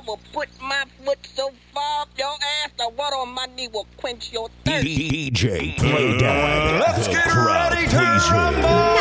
I will put my foot so far up your ass the water on my knee will quench your thirst. DJ PlayDAT. Let's the get crowd ready to pleaser. rumble.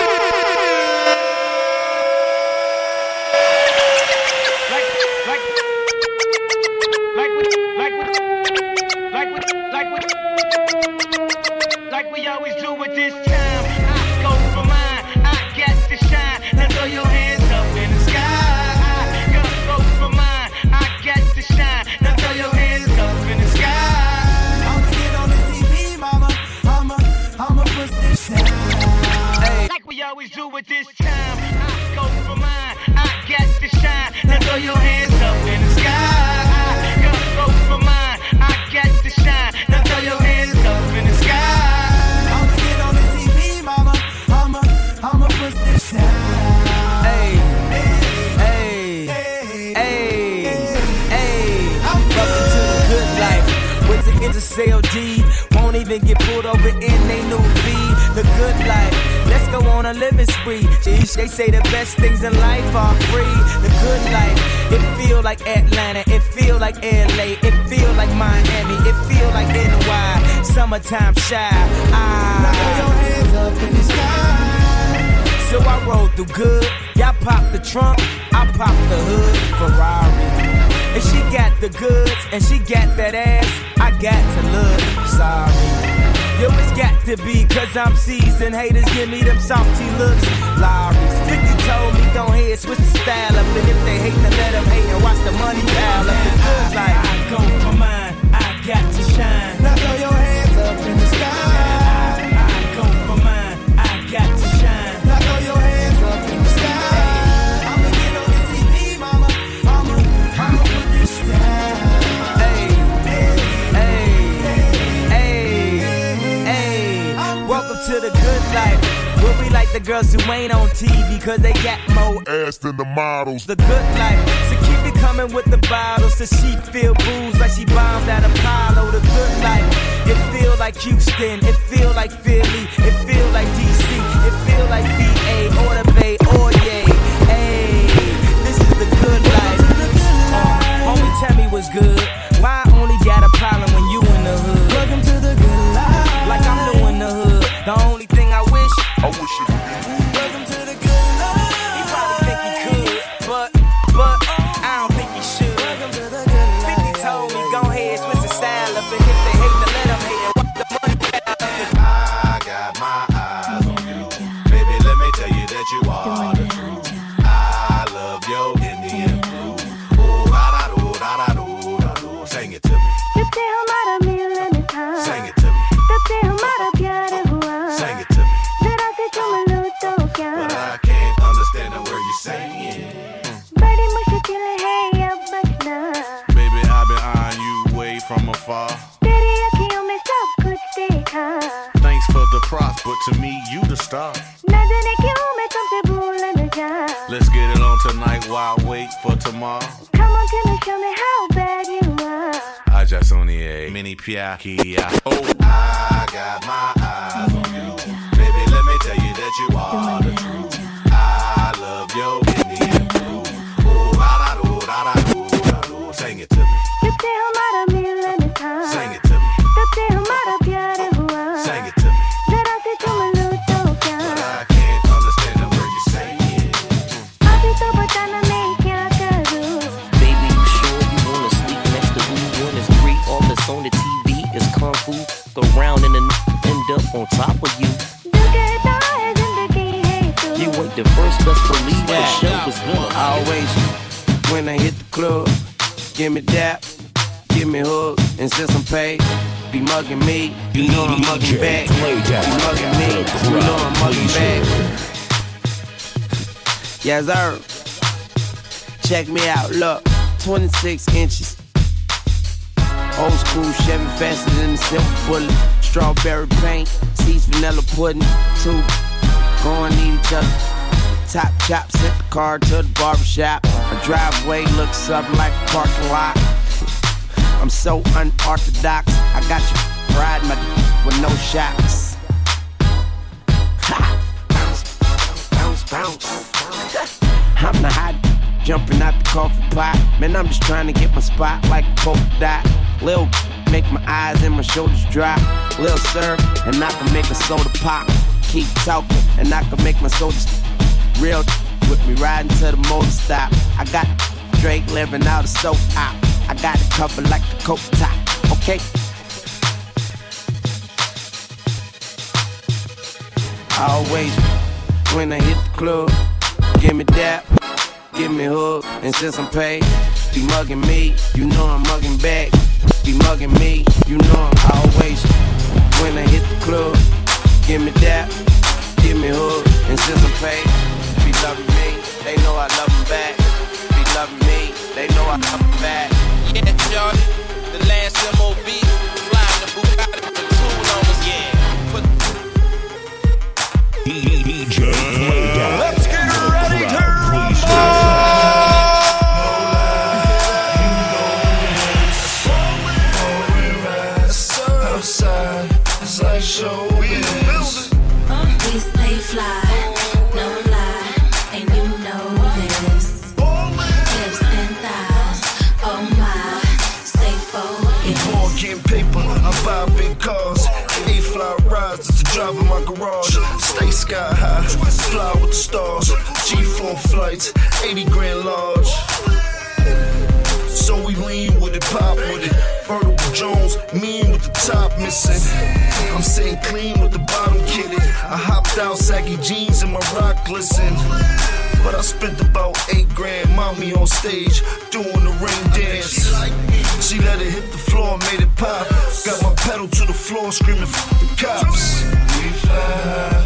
Say the best things in life are free. The good life. It feel like Atlanta. It feel like LA. It feel like Miami. It feel like NY. Summertime shy. Now your hands up in the sky. So I rolled through good. Y'all pop the trunk, I pop the hood. Ferrari. And she got the goods, and she got that ass. I got to look sorry. Yo, it's got to be, cause I'm seasoned. Haters give me them salty looks. 50 told me, don't hear, switch the style girls who ain't on TV, cause they got more Ass than the models. the good life. So keep it coming with the bottles. So she feel booze like she bombed at Apollo. The good life. It feel like Houston. It feel like Philly. It feel like DC. It feel like VA or the Bay or yay. Hey, this is the good life. Uh, homie, tell me what's good. Tomorrow. Come on can you show me how bad you are I just only a mini piaki. Oh, I got my eyes on you. Baby, let me tell you that you are the truth. Best believe the show is gonna. Always, when I hit the club, give me dap, give me hug, and since I'm paid, be mugging me, you know I'm mugging back. Be mugging me, you know I'm mugging back. Yes, sir. Check me out, look, 26 inches. Old school Chevy faster than the silver bullet. Strawberry paint, seeds vanilla pudding. Two going to each other. Top chop, sent the car to the barbershop. My driveway looks up like a parking lot. I'm so unorthodox. I got you riding my d- with no shocks. Ha! Bounce, bounce, bounce. I'm the hot jumping out the coffee pot. Man, I'm just trying to get my spot like a polka dot. Lil make my eyes and my shoulders drop. Lil serve, and I can make a soda pop. Keep talking, and I can make my soda st- real with me riding to the motor stop. I got Drake living out of soap out. I got it covered like a coke top. Okay. I always when I hit the club, give me that, give me hook, and since I'm paid, be mugging me, you know I'm mugging back. Be mugging me, you know I'm always when I hit the club, give me that, give me hook, and since I'm paid, loving me, they know I love them back. Be loving me, they know I love them back. Yeah, y'all, the last MOB, I'm sitting clean with the bottom kitted. I hopped out, saggy jeans and my rock glisten. But I spent about eight grand, mommy on stage, doing the ring dance. She let it hit the floor, made it pop. Got my pedal to the floor, screaming, F the cops. We fly,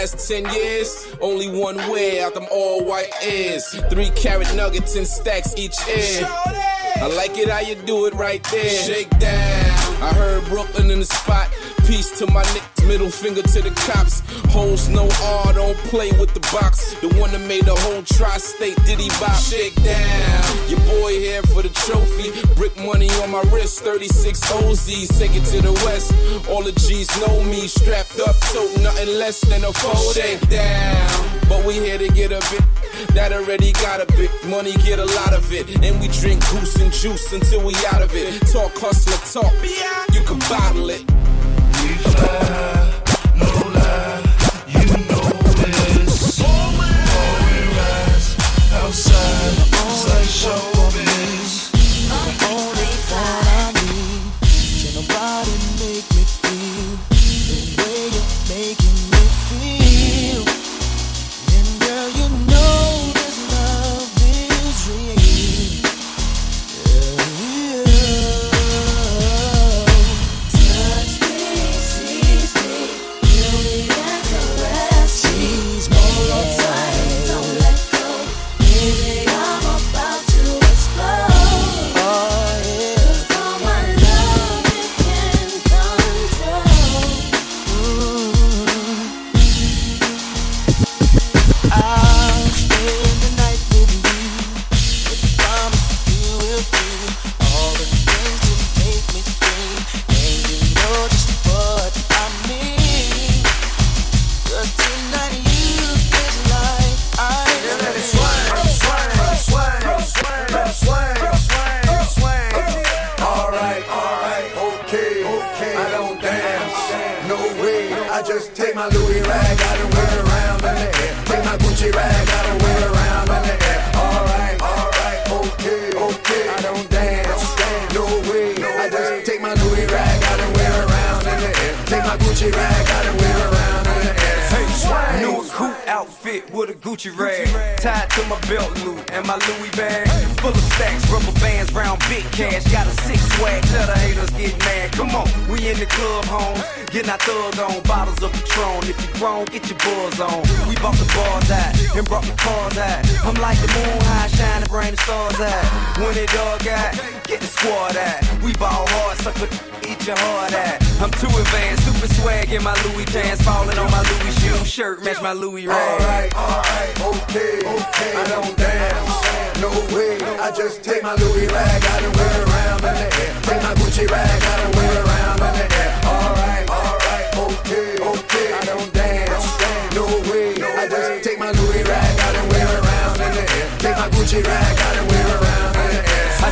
last 10 years, only one way out them all white ends. Three carat nuggets in stacks each end. I like it how you do it right there. Shake down. I heard Brooklyn in the spot. Peace to my niggas, middle finger to the cops. Holes no R, don't play with the box. The one that made the whole tri-state diddy bop. Shake down. Your boy here for the trophy. Brick money on my wrist, 36 OZs. Take it to the west. All the G's know me. Strapped up, so nothing less than a four. Shake down. But we here to get a bit. That already got a bit. Money get a lot of it. And we drink goose and juice until we out of it. Talk hustler talk. You can bottle it. We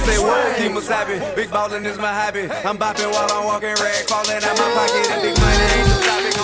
say keep us happy. Big ballin' is my hobby. I'm bopping while I'm walking, red. falling out my pocket. And big money ain't the topic.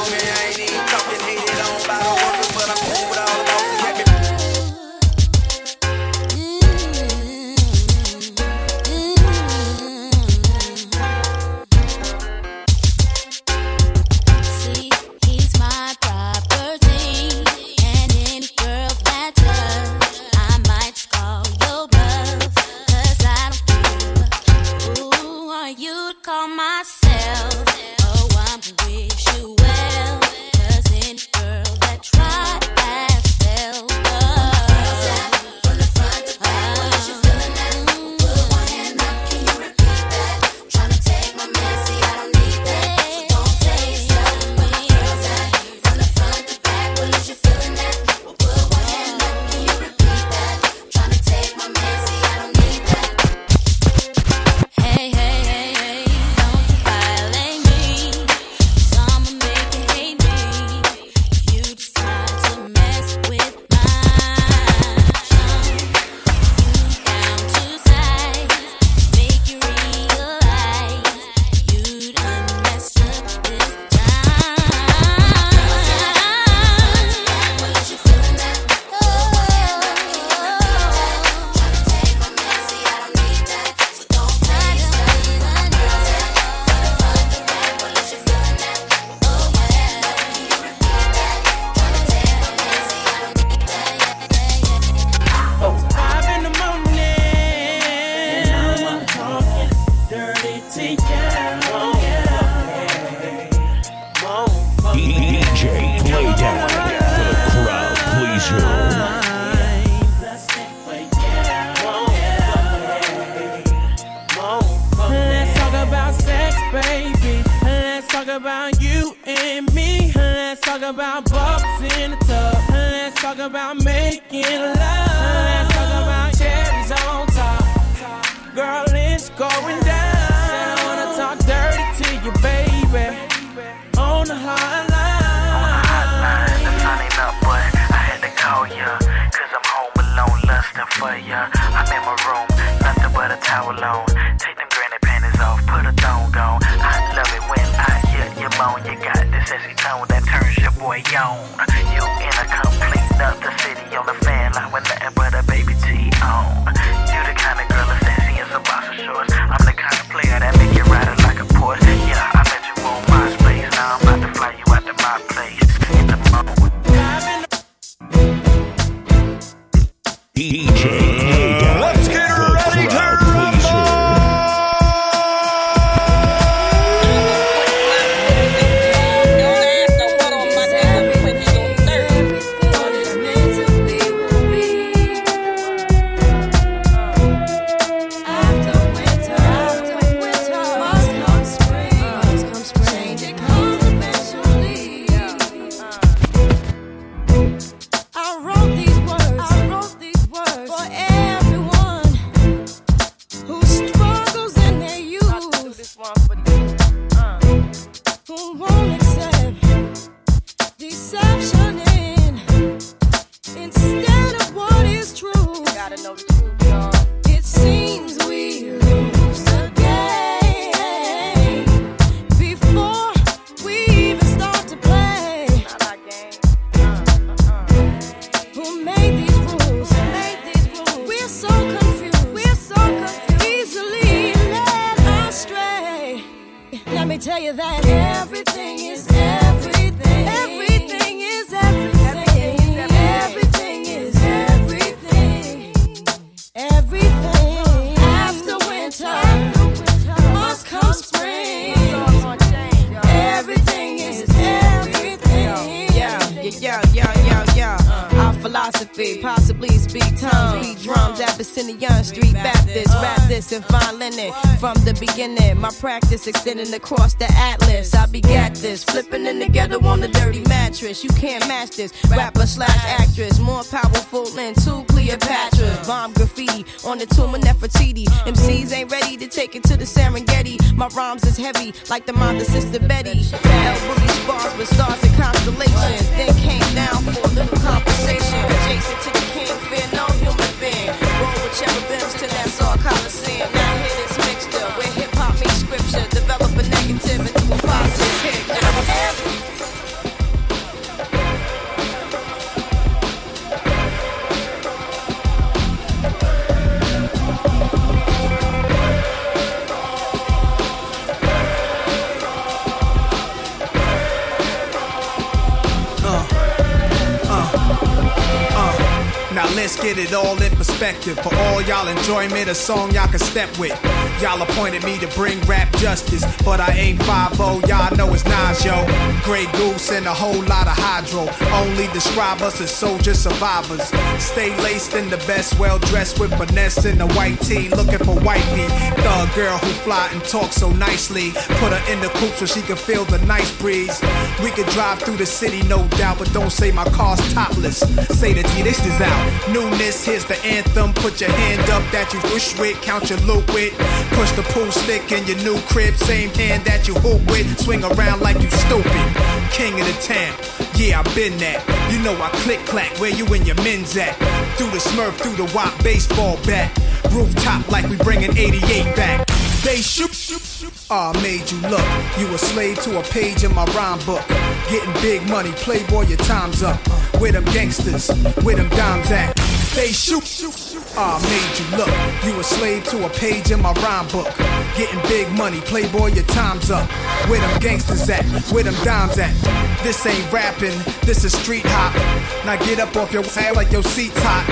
Practice extending across the atlas. I begat this, flipping it together on the dirty mattress. You can't match this. Rapper slash actress, more powerful than two Cleopatras. Bomb graffiti on the tomb of Nefertiti. MCs ain't ready to take it to the Serengeti. My rhymes is heavy like the mind of Sister Betty. Let's get it all in perspective. For all y'all enjoyment, a song y'all can step with. Y'all appointed me to bring rap justice, but I ain't 5 y'all know it's Nas, yo. Grey Goose and a whole lot of hydro. Only describe us as soldier survivors. Stay laced in the best, well dressed with finesse in the white tee, looking for wifey. Thug girl who fly and talk so nicely. Put her in the coupe so she can feel the nice breeze. We could drive through the city, no doubt, but don't say my car's topless. Say the T, this is out. Newness, here's the anthem. Put your hand up that you wish with, count your loot with. Push the pool stick in your new crib, same hand that you hoop with. Swing around like you stupid. King of the town, yeah, I been that. You know I click clack, where you and your men's at? Through the smurf, through the wop baseball bat. Rooftop like we bringing 88 back. They shoot, shoot, shoot, Ah, I made you look. You a slave to a page in my rhyme book. Getting big money, playboy, your time's up. Where them gangsters, where them dimes at? They shoot. Ah, made you look. You a slave to a page in my rhyme book. Getting big money, playboy, your time's up. Where them gangsters at? Where them dimes at? This ain't rapping, this is street hop. Now get up off your ass like your seat's hot.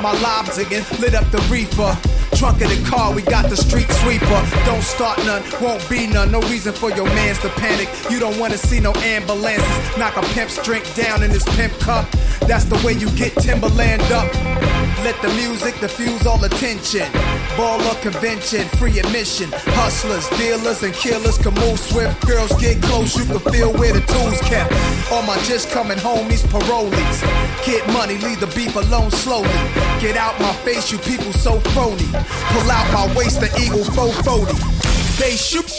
My lobs again lit up the reefer. Trunk of the car, we got the street sweeper. Don't start none, won't be none. No reason for your mans to panic. You don't wanna see no ambulances. Knock a pimp's drink down in his pimp cup. That's the way you get Timberland up. Let the music diffuse all attention. Baller convention, free admission. Hustlers, dealers, and killers can move swift. Girls get close, you can feel where the tools kept. All my just coming homies, parolees. Get money, leave the beef alone slowly. Get out my face, you people so phony. Pull out my waist, the eagle 440. They shoot.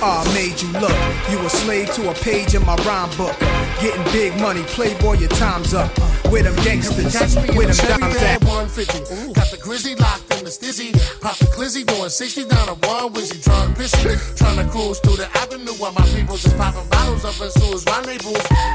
Ah, I made you look. You a slave to a page in my rhyme book. Getting big money, playboy, your time's up. Where them gangsters, where them dimes at? 150. Got the grizzly locked in the stizzy. Pop the glizzy doing 60 down a one wizzy. Trying to piss. Trying to cruise through the avenue while my people just popping bottles up soon as rendezvous.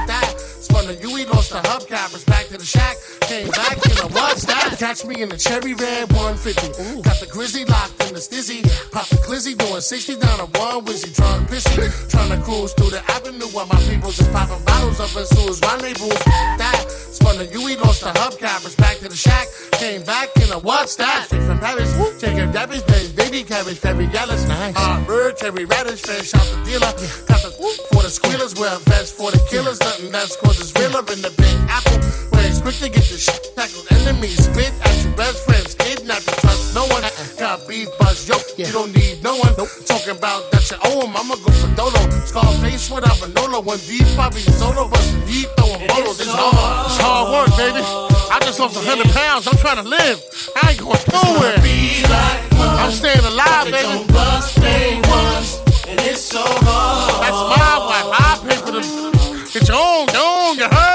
That spun the UE, lost the hubcappers. Back to the shack. Came back in a what's that? Catch me in the cherry red 150. Got the grizzly locked in the stizzy. Pop the glizzy doing 60 down a one wizzy. Trying to piss. Trying to cruise through the avenue while my people just popping bottles up soon as rendezvous. That spun the UE, lost the hubcappers. Back to the shack. Came back in a what's that? Paris. Chicken Debbie's baby, baby cabbage, very jealous. Nice. Uh, bird, cherry radish, fresh out the dealer. Yeah. Got the for the squealers, wear a vest for the killers. Nothing less cause it's realer in the big apple. Where it's quick to get the shit tackled. Enemies spit at your best friends. Kidnap you, trust no one. Uh-uh. Got beef buzz, yo. You don't need no one. Talking about that you owe him. I'ma go for Dolo. Scarface without Manolo. One deep, Bobby solo. But deep throwing bottles. It's hard. It's hard work, baby. I just lost a 100 pounds. I'm trying to live. I ain't going nowhere. I'm staying alive, baby. Don't bust and it's so hard. That's my wife. I pay for the. Get your own, your own, you heard?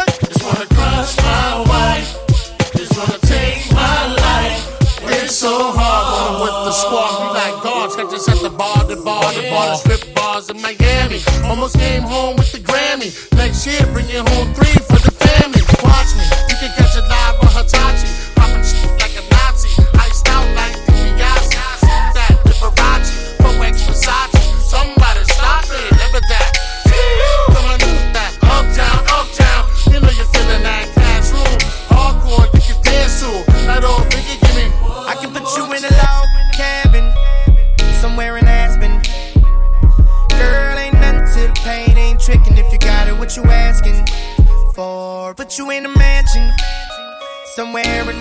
Strip bars in Miami. Almost came home with the Grammy. Next year, bring it home three for the family.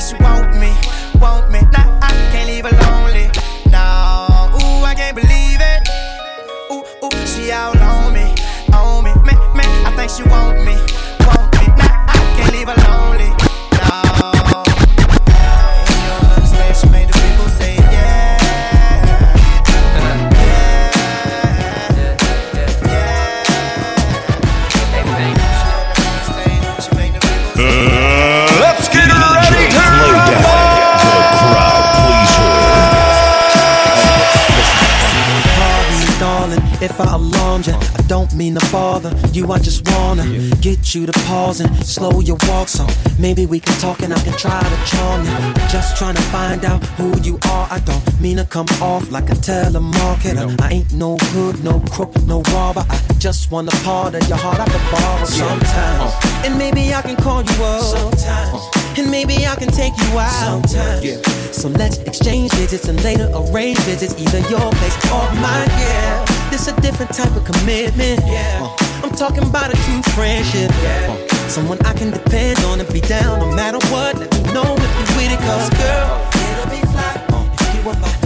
think she want me, want me. Nah, I can't leave her lonely. No, ooh, I can't believe it. Ooh, ooh, she all mean to bother you. I just wanna get you to pause and slow your walk. So maybe we can talk and I can try to charm you. Just trying to find out who you are. I don't mean to come off like a telemarketer. I ain't no hood, no crook, no robber. I just want a part of your heart I can borrow sometimes. Uh. And maybe I can call you up. Sometimes. Uh. And maybe I can take you out. Sometimes. So let's exchange digits and later arrange visits, either your place or mine. Yeah, this a different type of commitment. Yeah, uh, I'm talking about a true friendship. Yeah, uh, someone I can depend on and be down no matter what. Let me know if you with it, cause girl, it'll be fly if you are my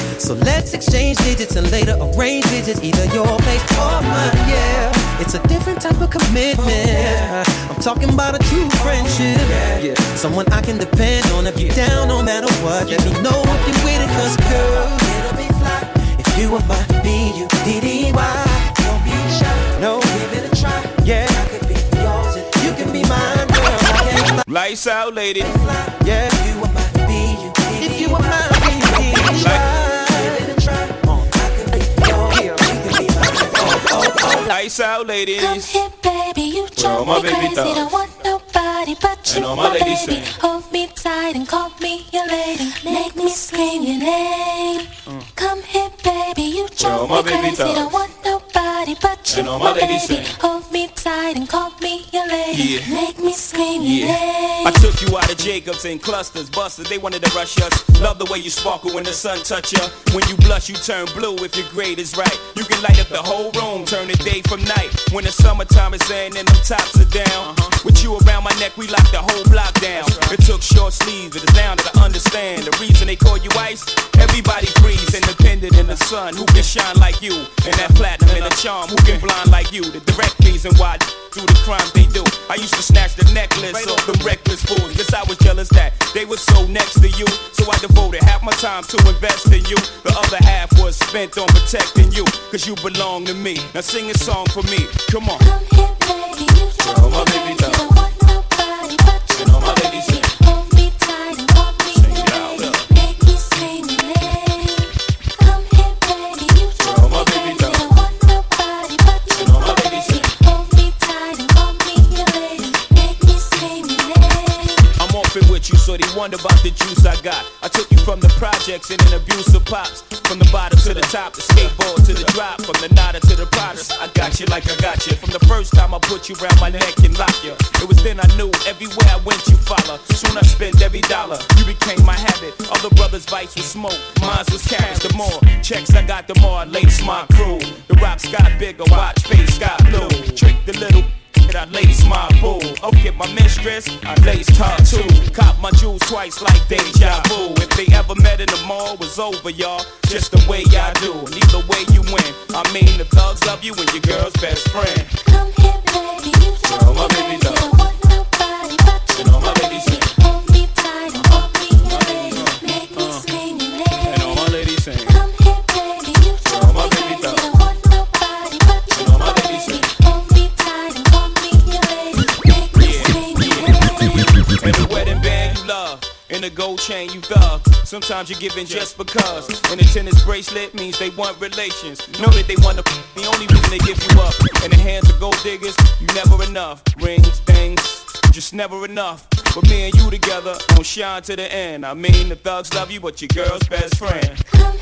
So let's exchange digits and later arrange digits, either your place or mine. Yeah, it's a different type of commitment. I'm talking about a true friendship. Yeah, someone I can depend on if you're down no matter what. Let me know if you're with it, cause girl, it'll be fly if you are my B-U-D-D-Y. Don't be shy, no, give it a try. Yeah, I could be yours and you can be mine, girl. I can't lie. Lights out, lady. Yeah, if you are my B-U-D-D-Y. If you are Lights out, ladies. Come here, baby, you drive my me crazy. Don't want nobody but you, my my baby. sing. Hold me tight and call me your lady. Make me scream your name. Come here, baby, you drive me crazy. Don't want nobody but you, my my baby. sing. Hold me tight and call me your lady. Yeah. Make me scream your Yeah. name. I took you out of Jacobs and clusters, busters. They wanted to rush us. Love the way you sparkle when the sun touch you. When you blush, you turn blue if your grade is right. You can light up the whole room, turn the day from night. When the summertime is in and them tops are down. Uh-huh. With you around my neck, we lock the whole block down. It took short sleeves, but it's now that I understand. The reason they call you ice, everybody freeze, independent in the sun. Who can shine like you? And that platinum and the charm, who can blind like you? The direct reason why do the crimes they do. I used to snatch the necklace off them reckless fools. Guess I was jealous that they were so next to you. So I devoted half my time to invest in you. The other half was spent on protecting you. Cause you belong to me. Now sing a song for me. Come on. All my baby down. And all my ladies in. Hold me wonder about the juice I got. I took you from the projects and an abuse of pops. From the bottom to the top, the skateboard to the drop. From the nada to the Pradas, I got you like I got you. From the first time I put you around my neck and lock you. It was then I knew everywhere I went you follow. Soon I spent every dollar. You became my habit. Other brothers' vice was smoke, mine was cash. The more checks I got, the more I lace my crew. The rocks got bigger, watch face got blue. Trick the little. I lace my boo. Okay, my mistress. I lace top too. Cop my jewels twice like deja vu. If they ever met in the mall, was over, y'all. Just the way I do. Neither way you win. I mean, the thugs love you and your girl's best friend. Come here, baby, you all my babies love. And all my ladies And the gold chain you thug. Sometimes you're giving just because. And the tennis bracelet means they want relations. Know that they want to the only reason they give you up. In the hands of gold diggers, you never enough. Rings, things, just never enough. But me and you together gon' shine to the end. I mean, the thugs love you, but your girl's best friend. Can't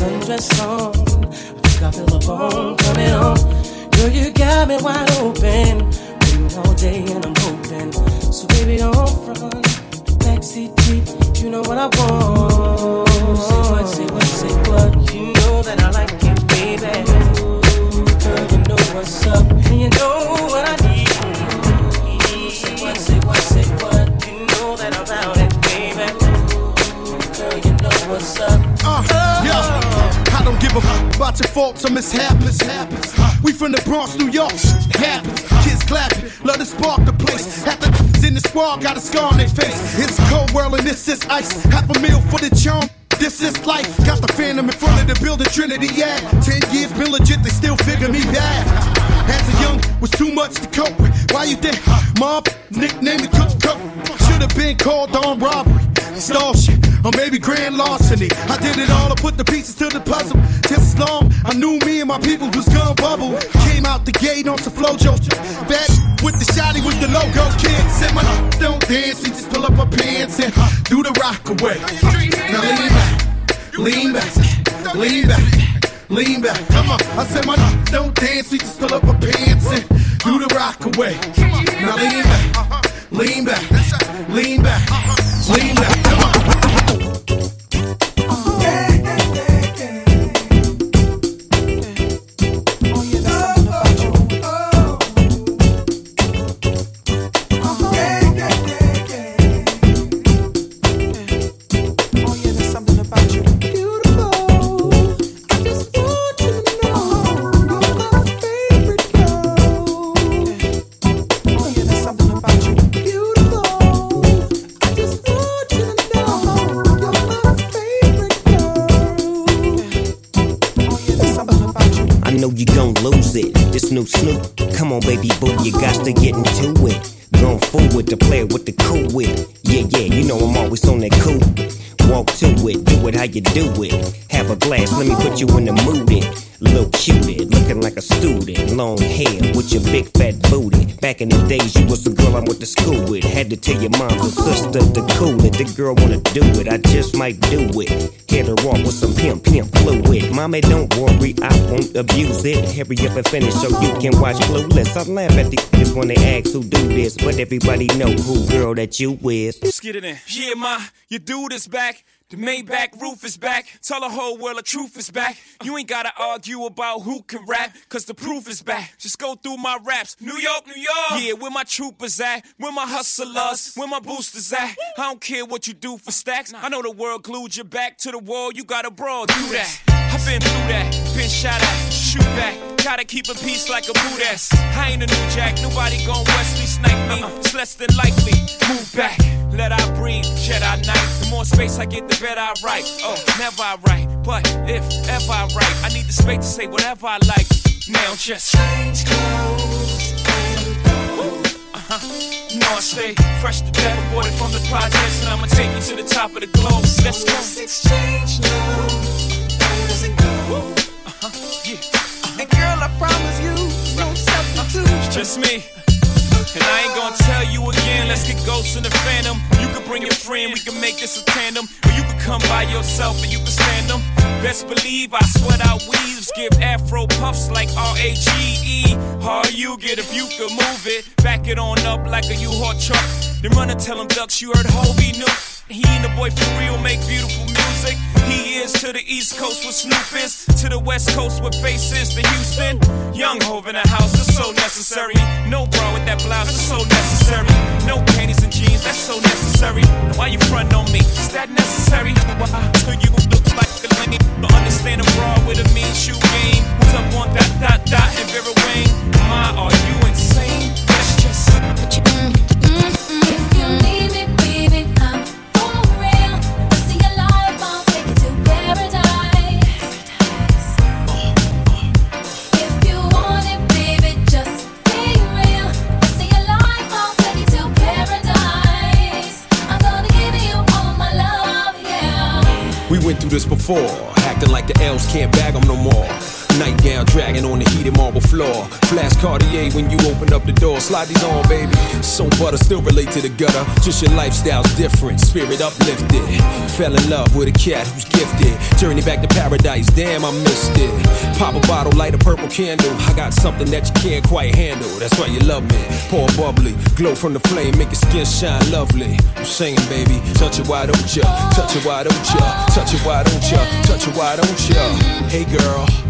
sundress on. I think I feel a bone coming on. Girl, you got me wide open. Waiting all day and I'm hoping. So baby, don't front. Backseat deep, you know what I want. Say what, say what, say what. You know that I like it, baby. Ooh, girl, you know what's up, and you know what I need. Say what, say what, say what. You know that I'm about it, baby. Ooh, girl, you know what's up. Give a fuck about your faults or mishaps. We from the Bronx, New York. Happens. Kids clapping, love to spark the place. Half the in the squad got a scar on their face. It's cold world and this is ice. Half a meal for the charm. This is life. Got the phantom in front of the building, Trinity, yeah. Ten years been legit, they still figure me bad. As a young, was too much to cope with. Why you think? Mom, nickname it Cook Cook. Should have been called on robbery, stall shit, or maybe grand larceny. I did it all, I put the pieces to the puzzle. Just long, I knew me and my people was gonna bubble. Came out the gate on some flojo. Bad with the shotty with the logo kid. Said my don't dance, he just pull up her pants and do the rock away. Now lean back, lean back, lean back, lean back. Come on, I said my don't dance, he just pull up her pants and do the rock away. Now lean back, lean back, lean back, lean back. How you do it. Have a glass, let me put you in the mood. It. Little cutie, looking like a student. Long hair with your big fat booty. Back in the days, you was the girl I went to school with. Had to tell your mom and sister to cool it. The girl wanna do it, I just might do it. Hit her off with some pimp, pimp fluid. Mommy, don't worry, I won't abuse it. Hurry up and finish so you can watch Clueless. I laugh at the kids when they ask who do this, but everybody know who girl that you with. Let's get it in. Yeah, ma, you do this back. The Maybach roof is back. Tell the whole world the truth is back. You ain't gotta argue about who can rap, cause the proof is back. Just go through my raps. New York, New York. Yeah, where my troopers at? Where my hustlers? Where my boosters at? I don't care what you do for stacks. I know the world glued your back to the wall. You gotta brawl, do that. I've been through that. Been shot at, shoot back. Gotta keep a peace like a boot ass. I ain't a new jack. Nobody gon' Wesley snipe me. It's less than likely. Move back. Let I breathe, Jedi Knight. The more space I get, the better I write. Oh, never I write, but if ever I write, I need the space to say whatever I like. Now just change clothes and go. Uh-huh. Know I stay fresh to death, aborted from the projects, and I'ma take you to the top of the globe. Let's go. Let's exchange now. Where's it go? Uh-huh. Yeah. Uh-huh. And girl, I promise you, no substitute. Just me. And I ain't gonna tell you again, let's get ghosts in the phantom. You can bring your friend, we can make this a tandem. Or you come by yourself and you can stand them. Best believe I sweat out weaves, give afro puffs like R-A-G-E. Hard you get if you could move it. Back it on up like a U-Haul truck. Then run and tell them ducks you heard Hobie knew. He and the boy for real make beautiful music. He is to the East Coast with Snoop is, to the West Coast with Face is to Houston. Young Hove in the house is so necessary. No bra with that blouse is so necessary. No panties and jeans, that's so necessary. Why you front on me? Is that necessary? Why? So you look like a lame. Don't understand a bra with a mean shoe game. Who's up on that, dot, dot, and Vera Wang? My, are you insane? That's just. This before, acting like the L's can't bag them no more. Nightgown dragging on the heated marble floor. Flash Cartier when you open up the door. Slide these on, baby. So butter still relate to the gutter. Just your lifestyle's different, spirit uplifted. Fell in love with a cat who's gifted. Journey back to paradise, damn, I missed it. Pop a bottle, light a purple candle. I got something that you can't quite handle. That's why you love me. Pour bubbly, glow from the flame, make your skin shine lovely. I'm singing, baby. Touch it, why don't ya? Touch it, why don't ya? Touch it, why don't ya? Touch it, why don't ya? Hey, girl.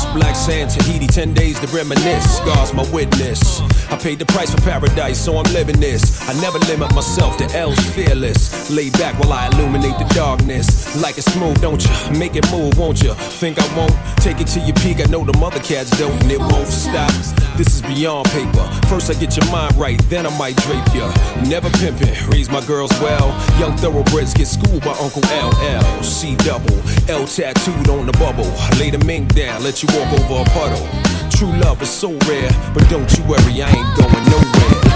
Black sand, Tahiti, 10 days to reminisce. God's my witness. I paid the price for paradise, so I'm living this. I never limit myself to L's fearless. Lay back while I illuminate the darkness. Like it smooth, don't you? Make it move, won't you? Think I won't? Take it to your peak. I know the mother cats don't, and it won't stop. This is beyond paper. First I get your mind right, then I might drape ya. Never pimping, raise my girls well. Young thoroughbreds get schooled by Uncle LL. C double, L tattooed on the bubble. Lay the mink down, let you walk over a puddle. True love is so rare, but don't you worry, I ain't going nowhere.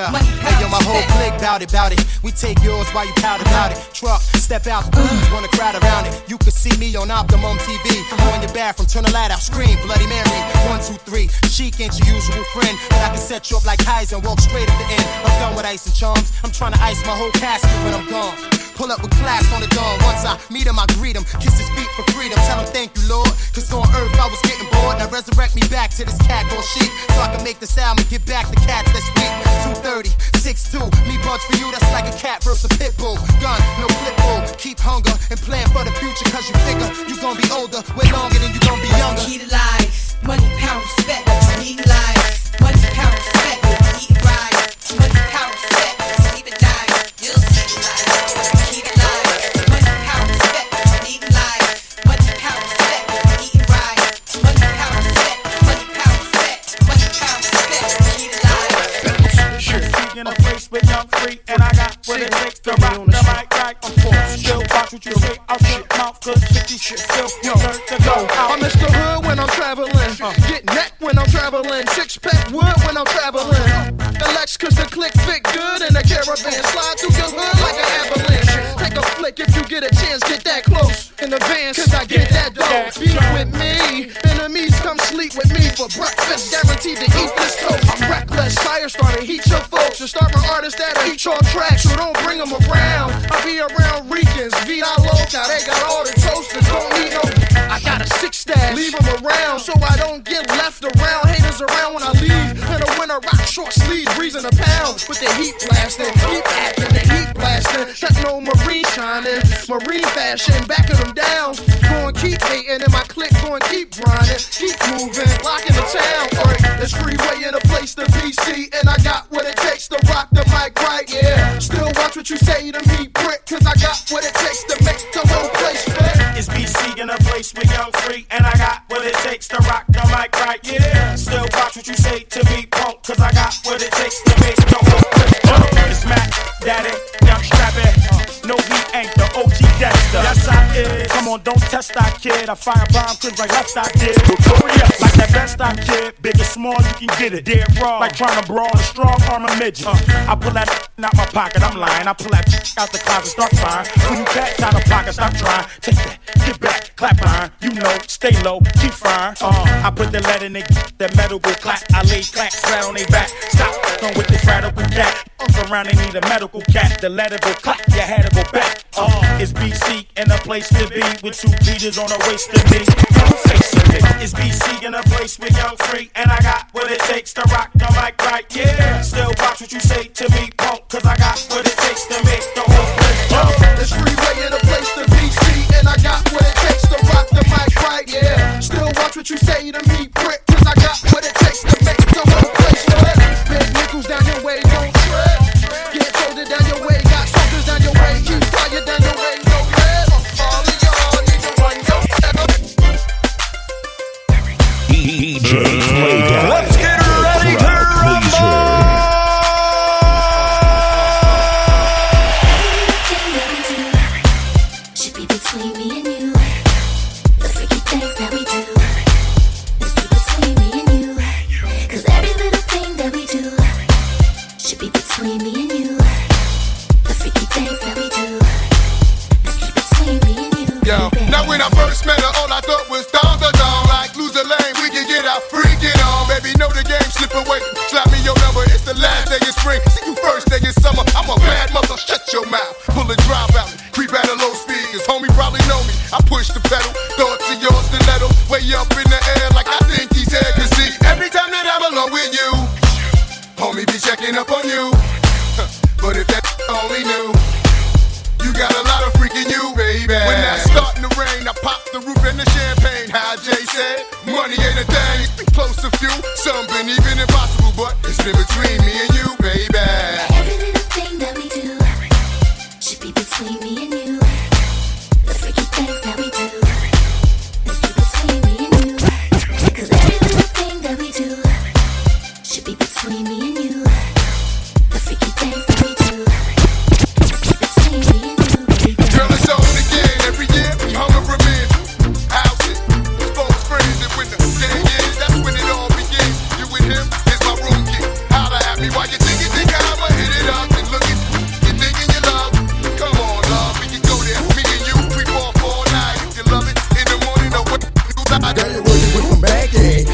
Yeah. Hey, yo, my whole clique bout it, bout it. We take yours while you pout about it. Truck, step out, booth, wanna crowd around it. You can see me on Optimum TV. On your bathroom, turn the light out, scream, Bloody Mary. One, two, three. Chic ain't your usual friend, but I can set you up like Heisen and walk straight at the end. I'm done with ice and charms. I'm trying to ice my whole casket when I'm gone. Pull up with class on the dawn. Once I meet him, I greet him. Kiss his feet for freedom. Tell him thank you, Lord. Cause on earth I was getting bored. Now resurrect me back to this cat called sheep. So I can make this album and get back the cats that's weak. 230, 6'2. Me buds for you, that's like a cat versus a pit bull. Gun, no flip bull. Keep hunger and plan for the future. Cause you figure you gon' be older way longer than you gon' be younger. Key to life. Money, pound, respect what you need in life. Money, pound, respect what you. Money, pound, and I got what it takes to rock the mic like I'm full. Still watch what you say out your mouth, cause 50 shit still deserve to go out. I'm Mr. Hood when I'm traveling. Uh. Get neck when I'm traveling. Six pack wood when I'm traveling. The Lex cause the click fit good and the caravan slide through your hood like an avalanche. Take a flick if you get a chance, get that close in advance. Cause I get that dough. Beat with me. Enemies come sleep with me for breakfast. Guaranteed to eat this toast. Fire starter, heat your folks. and start my artists that'll eat your tracks, so don't bring them around. I be around Ricans, Vida Loca, they got all the toasters, don't need no. I got a six stash, leave them around so I don't get left around. Haters around when I leave. In the winter, rock short sleeves, breezing a pound with the heat blasting, keep acting, the heat blasting. TechnoMarine shining, marine fashion, backing them down. Going keep hating, and my click going keep grinding, keep moving, locking the town. Alright, it's freeway in a place to be seen. and I got what it takes to rock the mic right, yeah. Still watch what you say to me, prick, cause I got what it takes to make the whole place. It's BC in a place with young free, and I got what it takes to rock the mic right, yeah. Still watch what you say to me, punk, cause I got what it takes to make on, don't test that kid. I fire bomb cribs like left I did. Like that best I kid. Big or small, you can get it. Dead raw. Like trying to brawl a strong arm a midget. Uh, I pull that out my pocket, I'm lying. I pull that out the closet, start firing. When you cats out of pocket, stop trying. Take that, get back, clap iron. You know, stay low, keep firing. Uh, I put the lead in it, that metal will clap. I lay clack flat on their back. Stop going with this radical cat. Around, they need a medical cat. The letter go clap, your head go back. Uh, it's BC in a place to be with two beaters on a waist to me. It's BC in a place with young free, and I got what it takes to rock the mic right. Yeah, still watch what you say to me, punk, cause I got what it takes to make the whole place jump. It's freeway in a place to see, and I got what it takes to rock the mic right, yeah. Still watch what you say to me, prick, cause I got what it takes to make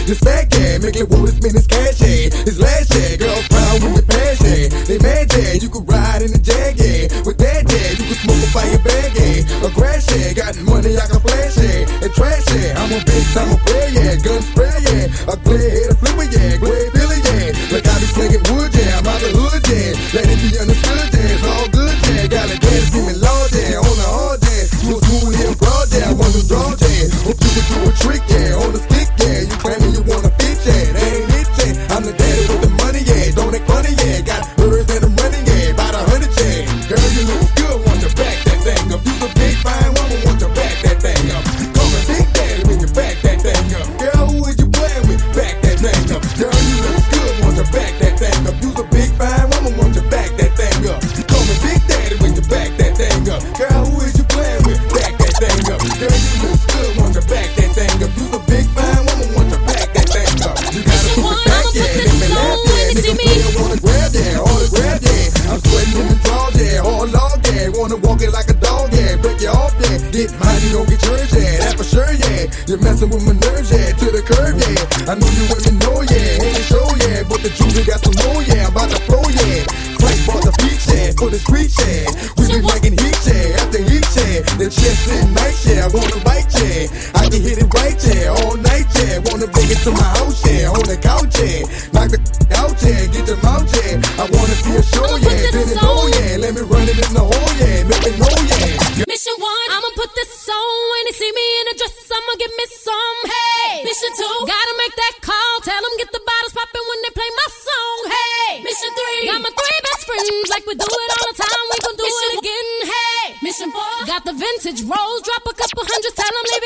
This bag, yeah. Make it wanna spend his cash, yeah. His last, yeah. Girl, proud with past, yeah. They mad, yeah. You could ride in the jag, yeah. With that, yeah. You could smoke a fire bag, yeah. A grass. Got the money, I can flash, yeah. And trash, yeah. I'm a bitch, I'm a player, from. Hey, mission two, gotta make that call. Tell them get the bottles popping when they play my song. Hey, mission three, got my three best friends. Like we do it all the time, we gon' do mission it again. Hey, mission four, got the vintage rolls. Drop a couple hundreds, tell them leave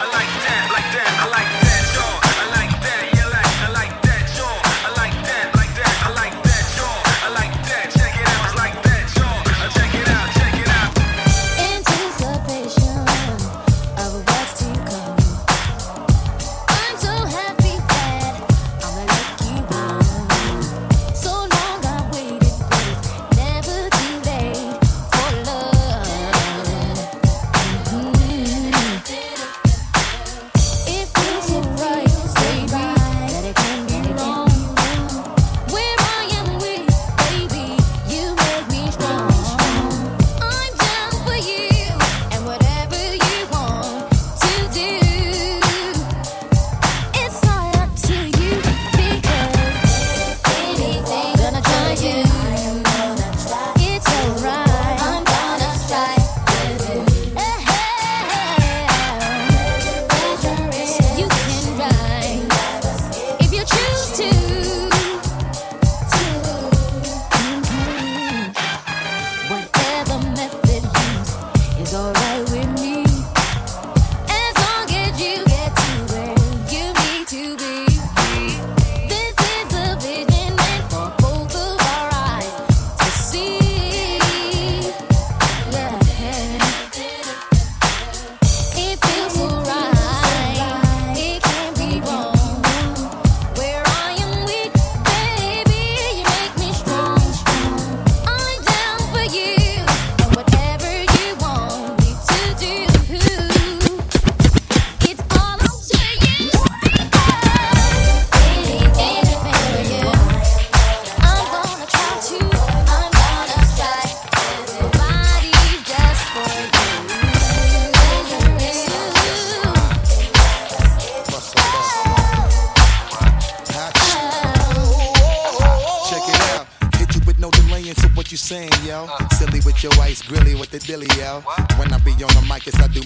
I like that.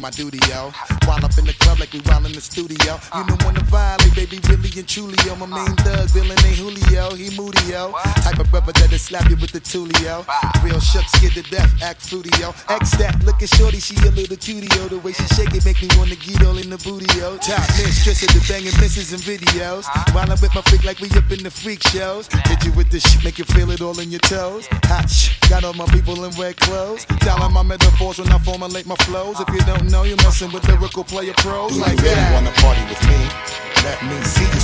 my duty, yo. While up in the club like we while in the studio. You know when the violate, baby, really and Chulio. My main thug, villain ain't Julio, he Moodio. Type of brother that'll slap you with the Tulio. Real shucks, scared to death, act flutio. X that, looking shorty, she a little cutio. The way she shake it make me wanna get all in the bootio. Top mistress of the banging misses and videos. While I'm with my freak like we up in the freak shows. Hit you with the shit, make you feel it all in your toes. Hot got all my people in red clothes. Dialing my metaphors when I formulate my flows. If you don't know, you're messing with lyrical player pros like yeah. If you really wanna party with me, let me see you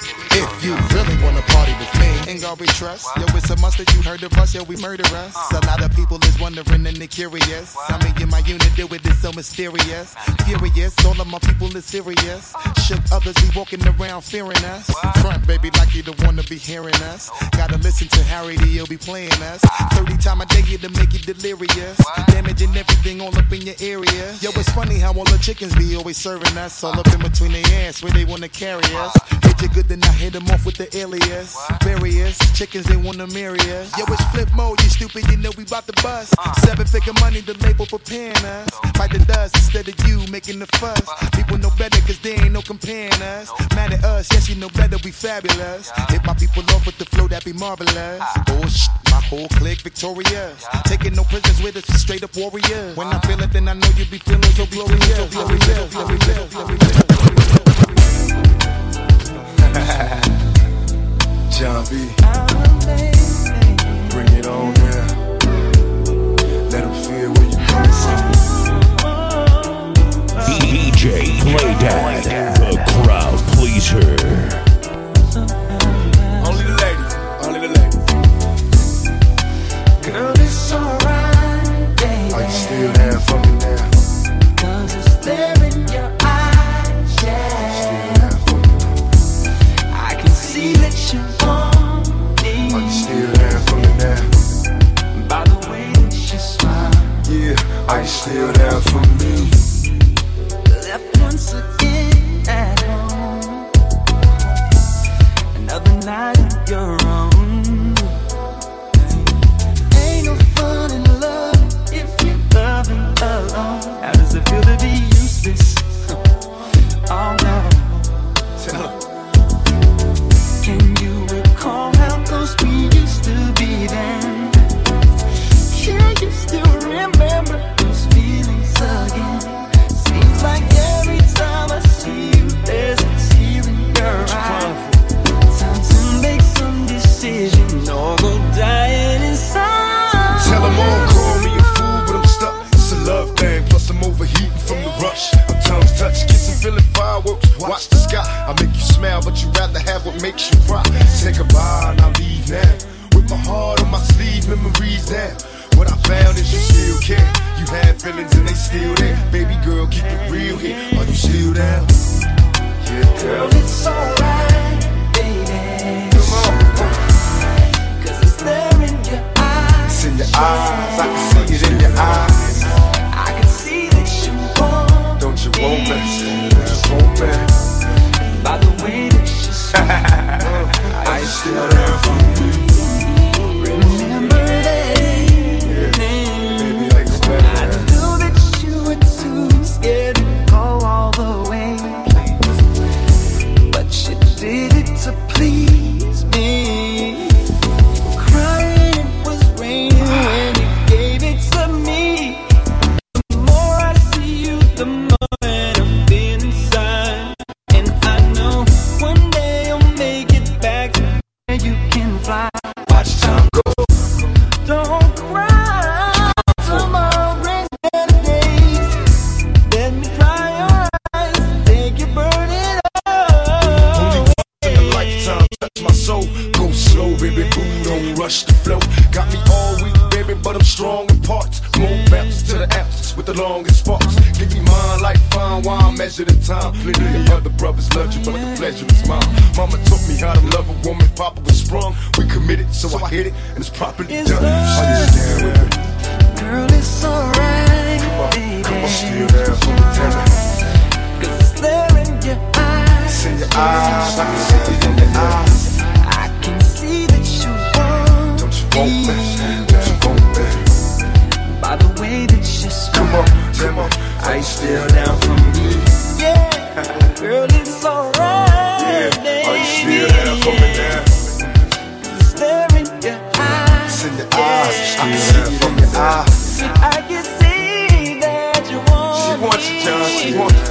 us. Yo, it's a must that you heard of us. Yo, we murder us. A lot of people is wondering and they curious. How me and my unit do it is so mysterious. Furious, all of my people is serious. Shook others be walking around fearing us. Front, baby, like you don't wanna be hearing us. Gotta listen to Harry, he'll be playing us. 30 time a day to make you delirious. Damaging everything all up in your area. Yo, it's funny how all the chickens be always serving us. All up in between their ass where they wanna carry us. Good, then I hit them off with the alias. Various chickens, they wanna marry us. Yo, it's Flipmode, you stupid, you know we bout to bust. Seven figure money, the label preparing us. Fight the dust instead of you making the fuss. People know better, cause they ain't no comparing us. Mad at us, yes, you know better, we fabulous. Hit my people off with the flow, that be marvelous. Oh, shh, my whole clique victorious. Taking no prisoners with us, straight up warriors. When I feel it, then I know you be feeling so glorious. So glorious, so glorious, so Jon B. Bring it on now. Let feel you the crowd pleaser. Still there for me? Left once again at home. Another night on your own. Ain't no fun in love if you're loving alone. How does it feel to be useless? Oh no. Can you recall how close we used to be then? Can you still remember have what makes you cry. Say goodbye and I'll leave now. With my heart on my sleeve, memories down. What I found is you still care. You had feelings and they still there. Baby girl, keep it real here. Are you still down? Yeah, girl. It's alright, baby. Come on. Cause it's there in your eyes. It's in your eyes, I can see it in your eyes. I can see that you want Don't you want me? Want me? by still. Are you baby, strong in parts. More bounce to the ounce with the longest sparks. Give me mine like fine wine, measure the time. Plenty of other brothers loved you, but the pleasure is mine. Mama taught me how to love a woman, Papa was sprung. We committed, so I hit it, and it's properly done. Understand with me? Girl, it's alright, baby. Come on, still there for me, tell me. Cause it's there in your eyes. It's in your eyes, I can see it in your eyes. I can see that you want Don't you want me? By the way that you smile. Come on, tell me, are you still down for me? Yeah, girl, it's alright. Yeah, are you still there for me now? In your eyes. In your eyes, I can see it in your eyes. I can see that you want She wants you, Jon, she me. wants you.